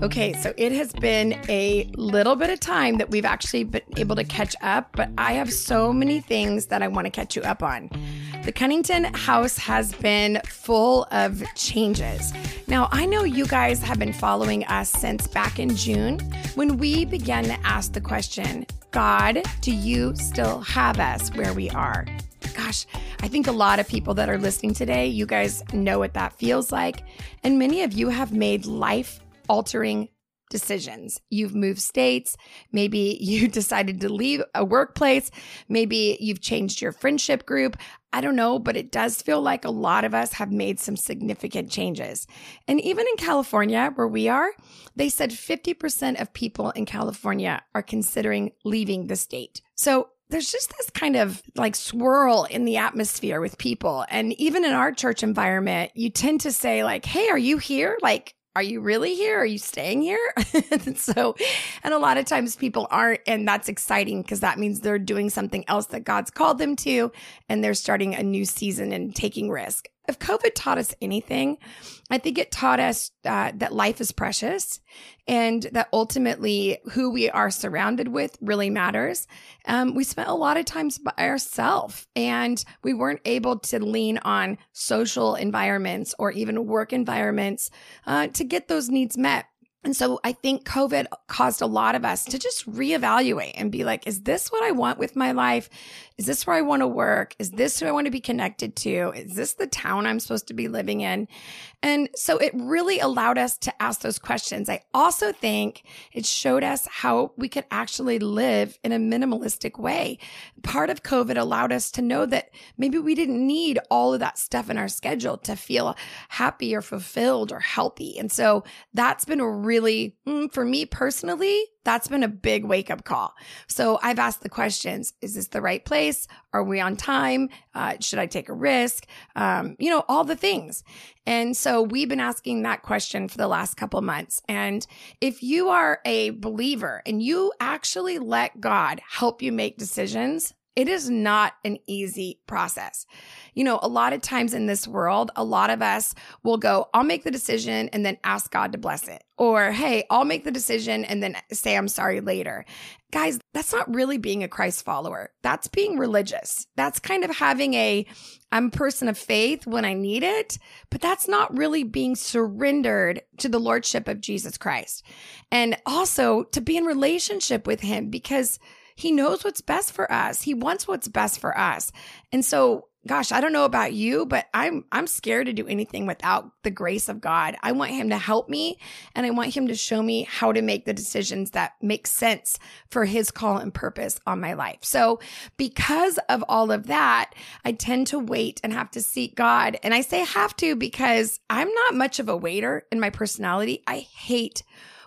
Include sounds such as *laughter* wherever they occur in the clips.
Okay, so it has been a little bit of time that we've actually been able to catch up, but I have so many things that I want to catch you up on. The Cunnington house has been full of changes. Now, I know you guys have been following us since back in June when we began to ask the question God, do you still have us where we are? Gosh, I think a lot of people that are listening today, you guys know what that feels like. And many of you have made life altering decisions. You've moved states. Maybe *laughs* you decided to leave a workplace. Maybe you've changed your friendship group. I don't know, but it does feel like a lot of us have made some significant changes. And even in California, where we are, they said 50% of people in California are considering leaving the state. So there's just this kind of like swirl in the atmosphere with people. And even in our church environment, you tend to say, like, hey, are you here? Like, are you really here? Are you staying here? and *laughs* so, and a lot of times people aren't, and that's exciting because that means they're doing something else that God's called them to, and they're starting a new season and taking risk if COVID taught us anything, I think it taught us uh, that life is precious and that ultimately who we are surrounded with really matters. Um, we spent a lot of times by ourselves and we weren't able to lean on social environments or even work environments uh, to get those needs met. And so I think COVID caused a lot of us to just reevaluate and be like, is this what I want with my life? Is this where I want to work? Is this who I want to be connected to? Is this the town I'm supposed to be living in? And so it really allowed us to ask those questions. I also think it showed us how we could actually live in a minimalistic way. Part of COVID allowed us to know that maybe we didn't need all of that stuff in our schedule to feel happy or fulfilled or healthy. And so that's been a really, mm, for me personally, that's been a big wake up call. So I've asked the questions Is this the right place? Are we on time? Uh, should I take a risk? Um, you know, all the things. And so we've been asking that question for the last couple months. And if you are a believer and you actually let God help you make decisions, it is not an easy process. You know, a lot of times in this world, a lot of us will go, I'll make the decision and then ask God to bless it. Or, hey, I'll make the decision and then say I'm sorry later. Guys, that's not really being a Christ follower. That's being religious. That's kind of having a, I'm a person of faith when I need it, but that's not really being surrendered to the Lordship of Jesus Christ. And also to be in relationship with Him because he knows what's best for us. He wants what's best for us. And so, gosh, I don't know about you, but I'm I'm scared to do anything without the grace of God. I want him to help me and I want him to show me how to make the decisions that make sense for his call and purpose on my life. So, because of all of that, I tend to wait and have to seek God. And I say have to because I'm not much of a waiter in my personality. I hate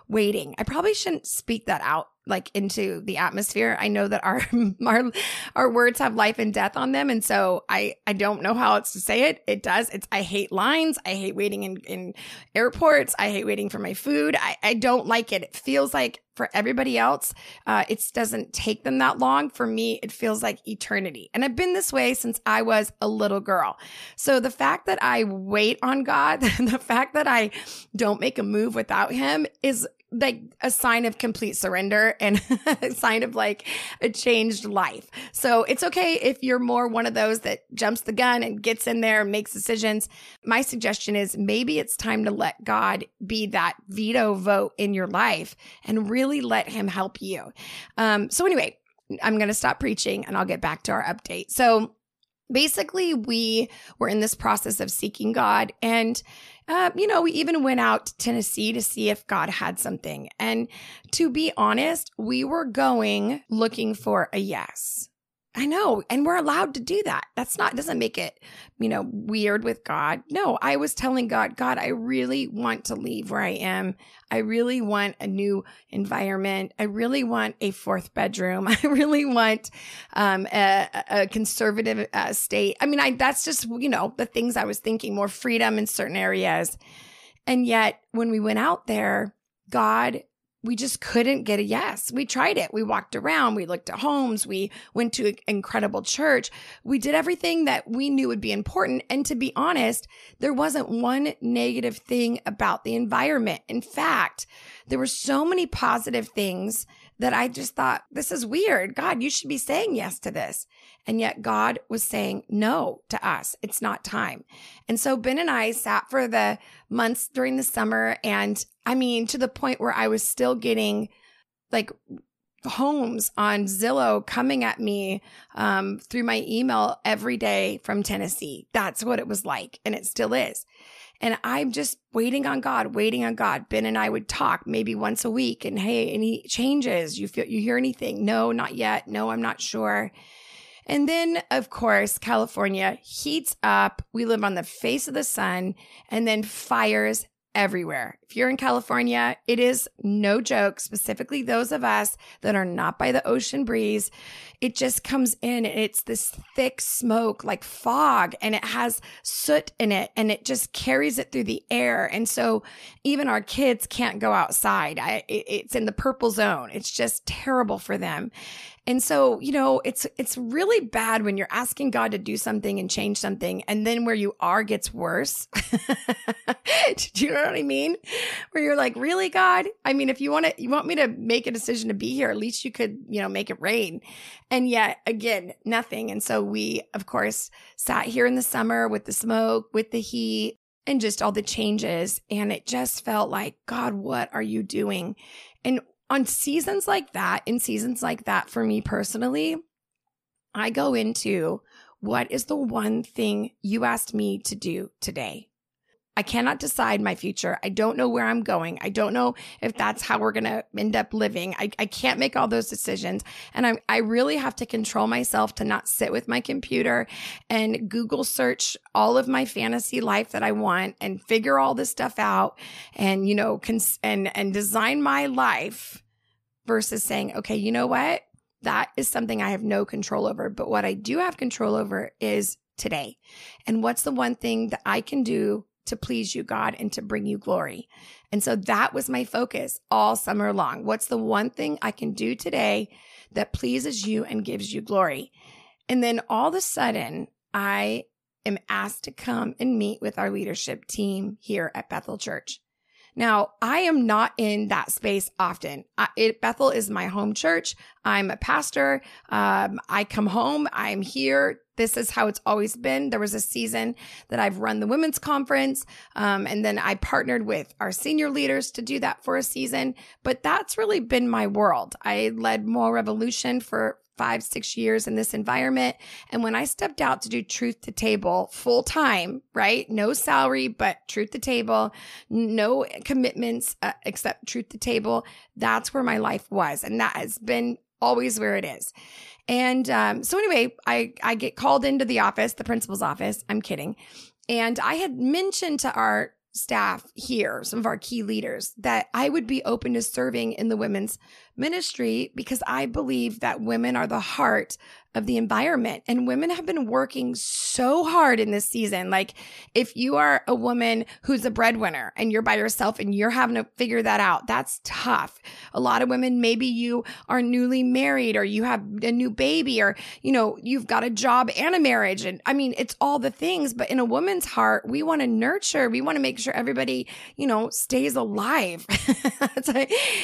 waiting. I probably shouldn't speak that out like into the atmosphere. I know that our *laughs* our our words have life and death on them, and so I I don't know how else to say it. It does. It's I hate lines. I hate waiting in in airports. I hate waiting for my food. I I don't like it. It feels like for everybody else, uh, it doesn't take them that long. For me, it feels like eternity. And I've been this way since I was a little girl. So the fact that I wait on God, *laughs* the fact that I don't make a move without Him is like a sign of complete surrender and *laughs* a sign of like a changed life. So it's okay if you're more one of those that jumps the gun and gets in there and makes decisions. My suggestion is maybe it's time to let God be that veto vote in your life and really let him help you. Um, so anyway, I'm going to stop preaching and I'll get back to our update. So basically we were in this process of seeking God and uh, you know, we even went out to Tennessee to see if God had something. And to be honest, we were going looking for a yes. I know. And we're allowed to do that. That's not, doesn't make it, you know, weird with God. No, I was telling God, God, I really want to leave where I am. I really want a new environment. I really want a fourth bedroom. *laughs* I really want um, a, a, conservative uh, state. I mean, I, that's just, you know, the things I was thinking more freedom in certain areas. And yet when we went out there, God we just couldn't get a yes. We tried it. We walked around. We looked at homes. We went to an incredible church. We did everything that we knew would be important. And to be honest, there wasn't one negative thing about the environment. In fact, there were so many positive things that I just thought, this is weird. God, you should be saying yes to this. And yet God was saying no to us. It's not time. And so Ben and I sat for the months during the summer. And I mean, to the point where I was still getting like homes on Zillow coming at me um, through my email every day from Tennessee. That's what it was like. And it still is. And I'm just waiting on God, waiting on God. Ben and I would talk maybe once a week and hey, any changes? You feel, you hear anything? No, not yet. No, I'm not sure. And then, of course, California heats up. We live on the face of the sun and then fires everywhere. If you're in California, it is no joke, specifically those of us that are not by the ocean breeze. It just comes in and it's this thick smoke like fog and it has soot in it and it just carries it through the air. And so even our kids can't go outside. I, it, it's in the purple zone. It's just terrible for them. And so, you know, it's it's really bad when you're asking God to do something and change something and then where you are gets worse. *laughs* do you know what I mean? Where you're like, "Really, God? I mean, if you want to you want me to make a decision to be here, at least you could, you know, make it rain." And yet, again, nothing. And so we, of course, sat here in the summer with the smoke, with the heat, and just all the changes. And it just felt like, God, what are you doing? And on seasons like that, in seasons like that, for me personally, I go into what is the one thing you asked me to do today? I cannot decide my future. I don't know where I'm going. I don't know if that's how we're going to end up living. I, I can't make all those decisions. And I, I really have to control myself to not sit with my computer and Google search all of my fantasy life that I want and figure all this stuff out and, you know, cons- and, and design my life versus saying, okay, you know what? That is something I have no control over. But what I do have control over is today. And what's the one thing that I can do to please you, God, and to bring you glory. And so that was my focus all summer long. What's the one thing I can do today that pleases you and gives you glory? And then all of a sudden, I am asked to come and meet with our leadership team here at Bethel Church. Now, I am not in that space often. I, it, Bethel is my home church. I'm a pastor. Um, I come home. I'm here. This is how it's always been. There was a season that I've run the women's conference. Um, and then I partnered with our senior leaders to do that for a season. But that's really been my world. I led Moral Revolution for, five, six years in this environment. And when I stepped out to do truth to table full time, right? No salary, but truth to table, no commitments uh, except truth to table. That's where my life was. And that has been always where it is. And um, so anyway, I, I get called into the office, the principal's office. I'm kidding. And I had mentioned to our staff here, some of our key leaders, that I would be open to serving in the women's ministry because I believe that women are the heart of the environment. And women have been working so hard in this season. Like, if you are a woman who's a breadwinner and you're by yourself and you're having to figure that out, that's tough. A lot of women, maybe you are newly married or you have a new baby or, you know, you've got a job and a marriage. And I mean, it's all the things, but in a woman's heart, we want to nurture, we want to make sure everybody, you know, stays alive. *laughs* it's,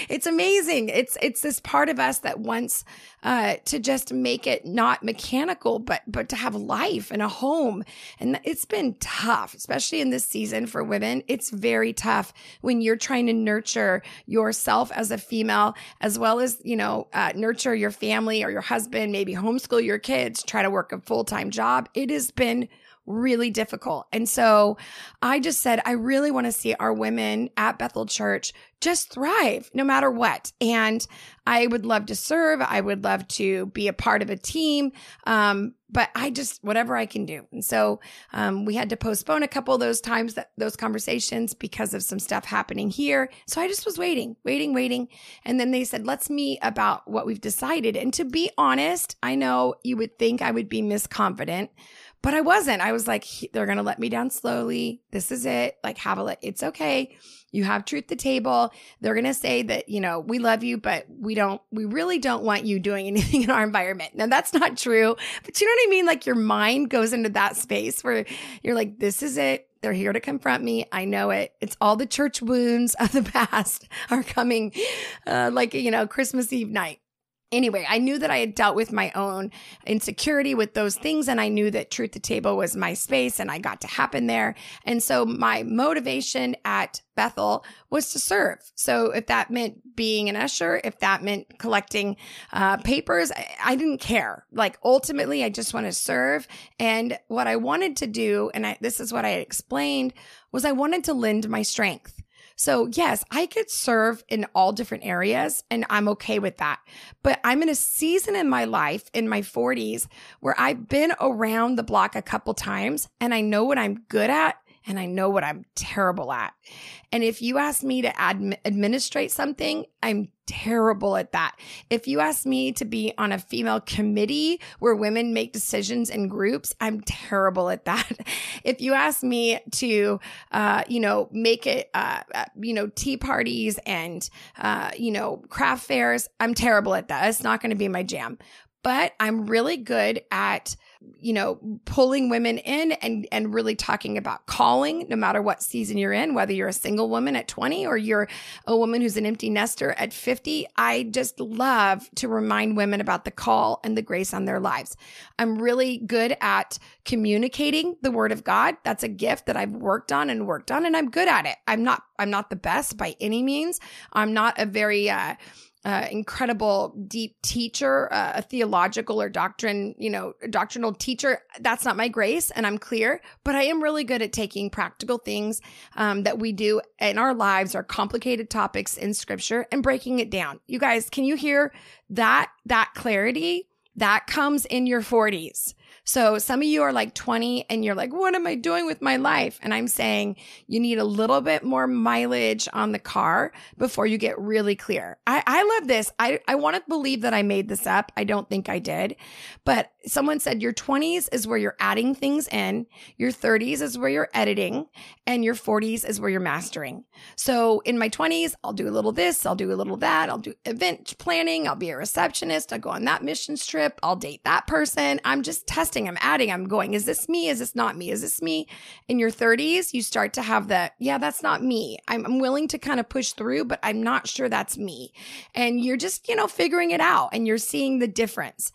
it's amazing. It's, it's this part of us that wants uh, to just make it not mechanical, but but to have life and a home. And it's been tough, especially in this season for women. It's very tough when you're trying to nurture yourself as a female, as well as you know uh, nurture your family or your husband, maybe homeschool your kids, try to work a full time job. It has been really difficult. And so I just said, I really want to see our women at Bethel Church just thrive no matter what. And I would love to serve. I would love to be a part of a team. Um, but I just, whatever I can do. And so, um, we had to postpone a couple of those times that those conversations because of some stuff happening here. So I just was waiting, waiting, waiting. And then they said, let's meet about what we've decided. And to be honest, I know you would think I would be misconfident But I wasn't. I was like, they're going to let me down slowly. This is it. Like, have a, it's okay. You have truth to table. They're going to say that, you know, we love you, but we don't, we really don't want you doing *laughs* anything in our environment. Now, that's not true, but you know what I mean? Like, your mind goes into that space where you're like, this is it. They're here to confront me. I know it. It's all the church wounds of the *laughs* past are coming, uh, like, you know, Christmas Eve night anyway, I knew that I had dealt with my own insecurity with those things. And I knew that Truth to Table was my space and I got to happen there. And so my motivation at Bethel was to serve. So if that meant being an usher, if that meant collecting uh, papers, I, I, didn't care. Like ultimately, I just want to serve. And what I wanted to do, and I, this is what I explained, was I wanted to lend my strength. So yes, I could serve in all different areas and I'm okay with that. But I'm in a season in my life in my 40s where I've been around the block a couple times and I know what I'm good at and I know what I'm terrible at. And if you ask me to admi- administrate something, I'm terrible at that. If you ask me to be on a female committee where women make decisions in groups, I'm terrible at that. *laughs* If you ask me to, uh, you know, make it, uh, uh, you know, tea parties and, uh, you know, craft fairs, I'm terrible at that. It's not going to be my jam. But I'm really good at you know, pulling women in and, and really talking about calling, no matter what season you're in, whether you're a single woman at 20 or you're a woman who's an empty nester at 50. I just love to remind women about the call and the grace on their lives. I'm really good at communicating the word of God. That's a gift that I've worked on and worked on, and I'm good at it. I'm not, I'm not the best by any means. I'm not a very, uh, uh, incredible deep teacher, uh, a theological or doctrine, you know, doctrinal teacher. That's not my grace, and I'm clear. But I am really good at taking practical things um, that we do in our lives, our complicated topics in Scripture, and breaking it down. You guys, can you hear that? That clarity that comes in your 40s. So some of you are like 20 and you're like, what am I doing with my life? And I'm saying you need a little bit more mileage on the car before you get really clear. I, I love this. I, I want to believe that I made this up. I don't think I did, but someone said your 20s is where you're adding things in, your 30s is where you're editing, and your 40s is where you're mastering. So in my 20s, I'll do a little this, I'll do a little that, I'll do event planning, I'll be a receptionist, I'll go on that mission trip, I'll date that person. I'm just testing I'm adding, I'm going, is this me? Is this not me? Is this me? In your 30s, you start to have that, yeah, that's not me. I'm, I'm willing to kind of push through, but I'm not sure that's me. And you're just, you know, figuring it out and you're seeing the difference.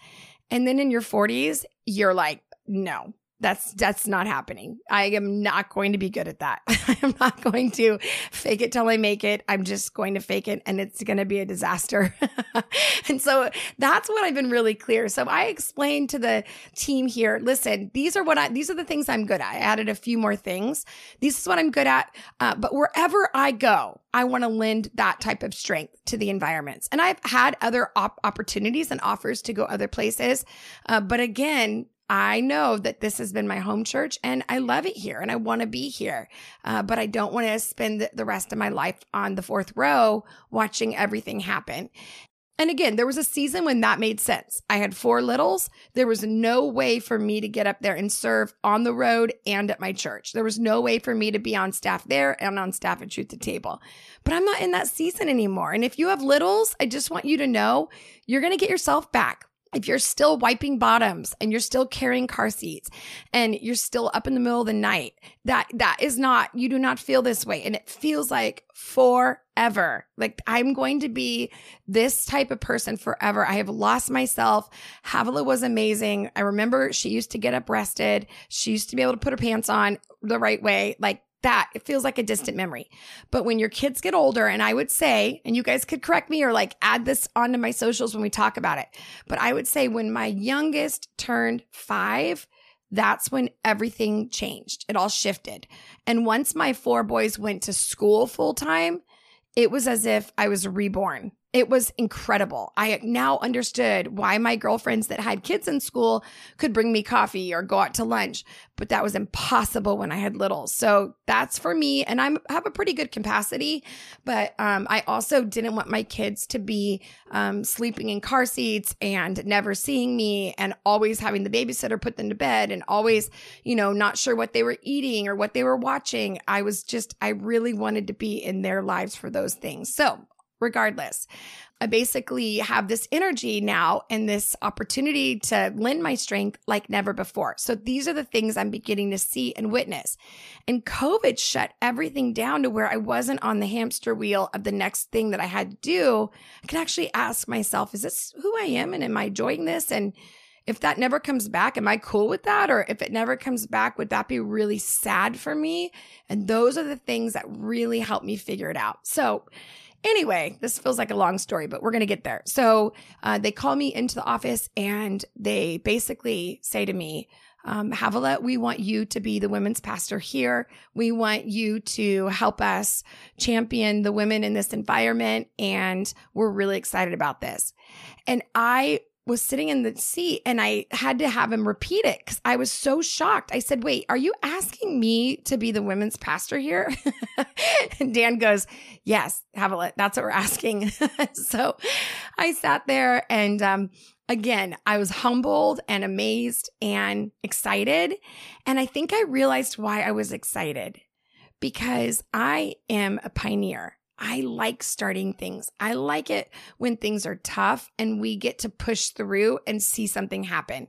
And then in your 40s, you're like, no, that's that's not happening. I am not going to be good at that. *laughs* *laughs* I am not going to fake it till I make it. I'm just going to fake it and it's going to be a disaster. *laughs* and so that's what I've been really clear. So I explained to the team here, listen, these are what I these are the things I'm good at. I added a few more things. This is what I'm good at. Uh, but wherever I go, I want to lend that type of strength to the environments. And I've had other op- opportunities and offers to go other places. Uh, but again, I know that this has been my home church and I love it here and I want to be here. Uh, but I don't want to spend the rest of my life on the fourth row watching everything happen. And again, there was a season when that made sense. I had four littles. There was no way for me to get up there and serve on the road and at my church. There was no way for me to be on staff there and on staff at Truth to Table. But I'm not in that season anymore. And if you have littles, I just want you to know you're going to get yourself back if you're still wiping bottoms and you're still carrying car seats and you're still up in the middle of the night, that that is not you do not feel this way and it feels like forever. Like I'm going to be this type of person forever. I have lost myself. Havilah was amazing. I remember she used to get up rested. She used to be able to put her pants on the right way. Like that it feels like a distant memory. But when your kids get older, and I would say, and you guys could correct me or like add this onto my socials when we talk about it, but I would say when my youngest turned five, that's when everything changed. It all shifted. And once my four boys went to school full time, it was as if I was reborn. It was incredible. I now understood why my girlfriends that had kids in school could bring me coffee or go out to lunch, but that was impossible when I had little. So that's for me. And I have a pretty good capacity, but um, I also didn't want my kids to be um, sleeping in car seats and never seeing me and always having the babysitter put them to bed and always, you know, not sure what they were eating or what they were watching. I was just, I really wanted to be in their lives for those things. So regardless. I basically have this energy now and this opportunity to lend my strength like never before. So these are the things I'm beginning to see and witness. And COVID shut everything down to where I wasn't on the hamster wheel of the next thing that I had to do. I can actually ask myself, is this who I am? And am I enjoying this? And if that never comes back, am I cool with that? Or if it never comes back, would that be really sad for me? And those are the things that really help me figure it out. So Anyway, this feels like a long story, but we're going to get there. So uh, they call me into the office and they basically say to me, um, Havilah, we want you to be the women's pastor here. We want you to help us champion the women in this environment. And we're really excited about this. And I was sitting in the seat and I had to have him repeat it because I was so shocked. I said, Wait, are you asking me to be the women's pastor here? and *laughs* Dan goes, Yes, Havilah, that's what we're asking. *laughs* so I sat there and, um, again, I was humbled and amazed and excited. And I think I realized why I was excited because I am a pioneer. I like starting things. I like it when things are tough and we get to push through and see something happen.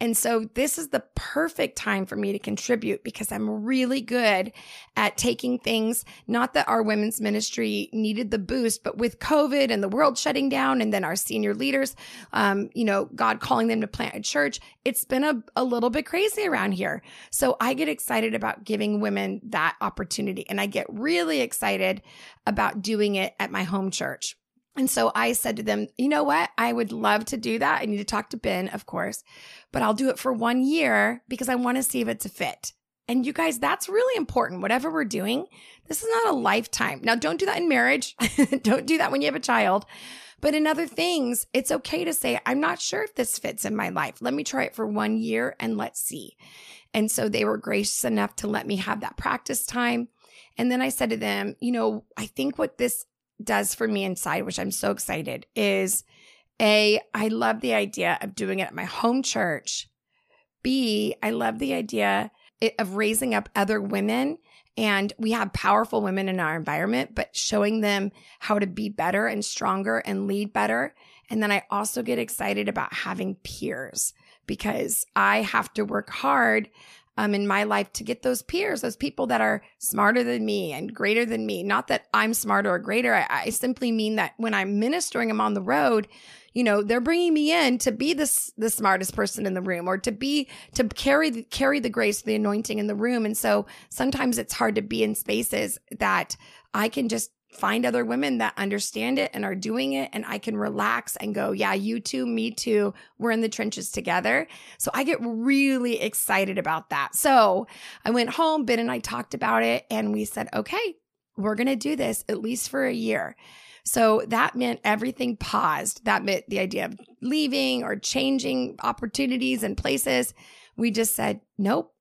And so this is the perfect time for me to contribute because I'm really good at taking things, not that our women's ministry needed the boost, but with COVID and the world shutting down and then our senior leaders, um, you know, God calling them to plant a church, it's been a, a little bit crazy around here. So I get excited about giving women that opportunity and I get really excited about doing it at my home church. And so I said to them, you know what? I would love to do that. I need to talk to Ben, of course, but I'll do it for one year because I want to see if it's a fit. And you guys, that's really important. Whatever we're doing, this is not a lifetime. Now, don't do that in marriage. *laughs* don't do that when you have a child. But in other things, it's okay to say, I'm not sure if this fits in my life. Let me try it for one year and let's see. And so they were gracious enough to let me have that practice time. And then I said to them, you know, I think what this does for me inside, which I'm so excited, is A, I love the idea of doing it at my home church. B, I love the idea of raising up other women. And we have powerful women in our environment, but showing them how to be better and stronger and lead better. And then I also get excited about having peers because I have to work hard um, in my life to get those peers, those people that are smarter than me and greater than me. Not that I'm smarter or greater. I, I simply mean that when I'm ministering them on the road, you know, they're bringing me in to be the, the smartest person in the room or to be, to carry, carry the grace, the anointing in the room. And so sometimes it's hard to be in spaces that I can just find other women that understand it and are doing it and I can relax and go, yeah, you too, me too. We're in the trenches together. So I get really excited about that. So I went home, Ben and I talked about it and we said, okay, we're going to do this at least for a year. So that meant everything paused. That meant the idea of leaving or changing opportunities and places. We just said, nope,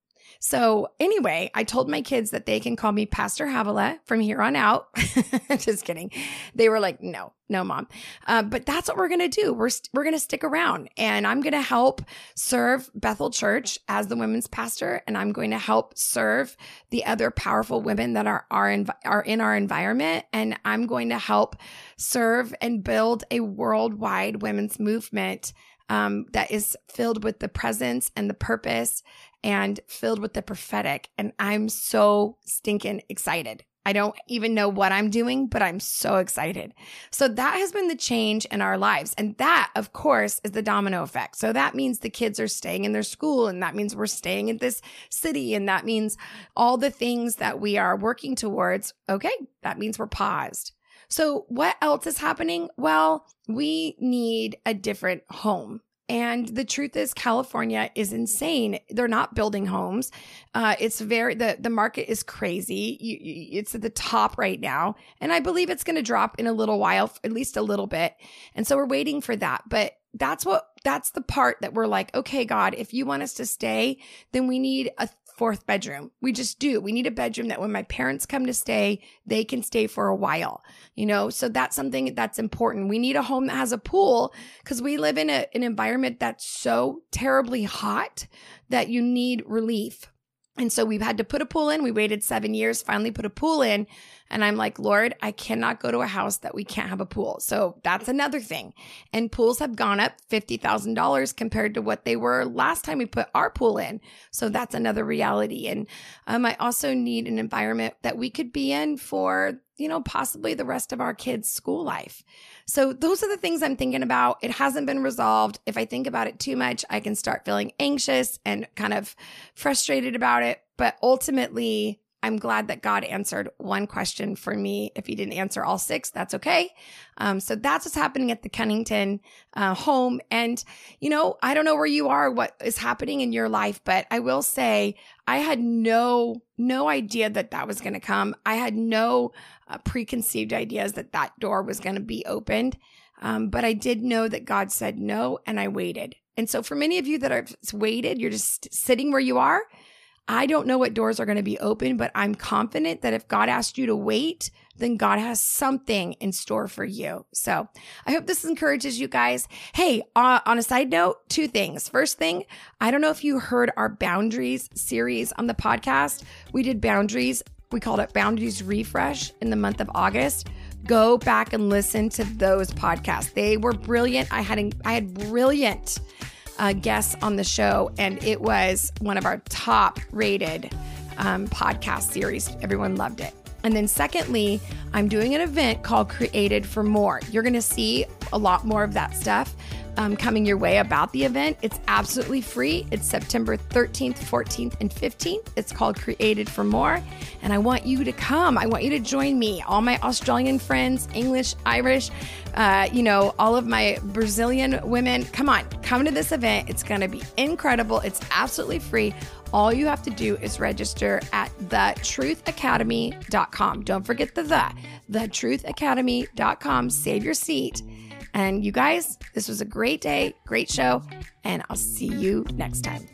so anyway, I told my kids that they can call me Pastor Havilah from here on out. *laughs* Just kidding. They were like, no, no, mom. Uh, but that's what we're going to do. We're, we st- we're going to stick around and I'm going to help serve Bethel Church as the women's pastor. And I'm going to help serve the other powerful women that are, are, in, are in our environment. And I'm going to help serve and build a worldwide women's movement um, that is filled with the presence and the purpose and filled with the prophetic. And I'm so stinking excited. I don't even know what I'm doing, but I'm so excited. So that has been the change in our lives. And that, of course, is the domino effect. So that means the kids are staying in their school and that means we're staying in this city. And that means all the things that we are working towards. Okay. That means we're paused. So what else is happening? Well, we need a different home. And the truth is, California is insane. They're not building homes. Uh, it's very the the market is crazy. You, you, it's at the top right now, and I believe it's going to drop in a little while, at least a little bit. And so we're waiting for that. But that's what that's the part that we're like, okay, God, if you want us to stay, then we need a fourth bedroom. We just do. We need a bedroom that when my parents come to stay, they can stay for a while, you know? So that's something that's important. We need a home that has a pool because we live in a, an environment that's so terribly hot that you need relief. And so we've had to put a pool in. We waited seven years, finally put a pool in. And I'm like, Lord, I cannot go to a house that we can't have a pool. So that's another thing. And pools have gone up $50,000 compared to what they were last time we put our pool in. So that's another reality. And um, I also need an environment that we could be in for, you know, possibly the rest of our kids' school life. So those are the things I'm thinking about. It hasn't been resolved. If I think about it too much, I can start feeling anxious and kind of frustrated about it. But ultimately, I'm glad that God answered one question for me. If he didn't answer all six, that's okay. Um, so that's what's happening at the Cunnington uh, home. And, you know, I don't know where you are, what is happening in your life, but I will say I had no, no idea that that was going to come. I had no uh, preconceived ideas that that door was going to be opened. Um, but I did know that God said no, and I waited. And so for many of you that have waited, you're just sitting where you are I don't know what doors are going to be open, but I'm confident that if God asked you to wait, then God has something in store for you. So I hope this encourages you guys. Hey, uh, on a side note, two things. First thing, I don't know if you heard our boundaries series on the podcast. We did boundaries. We called it Boundaries Refresh in the month of August. Go back and listen to those podcasts. They were brilliant. I had I had brilliant uh, guests on the show, and it was one of our top rated um, podcast series. Everyone loved it. And then, secondly, I'm doing an event called Created for More. You're going to see a lot more of that stuff um, coming your way about the event. It's absolutely free. It's September 13th, 14th, and 15th. It's called Created for More. And I want you to come. I want you to join me, all my Australian friends, English, Irish, uh, you know, all of my Brazilian women. Come on, come to this event. It's going to be incredible. It's absolutely free. All you have to do is register at thetruthacademy.com. Don't forget the the, thetruthacademy.com. Save your seat and you guys, this was a great day, great show, and I'll see you next time.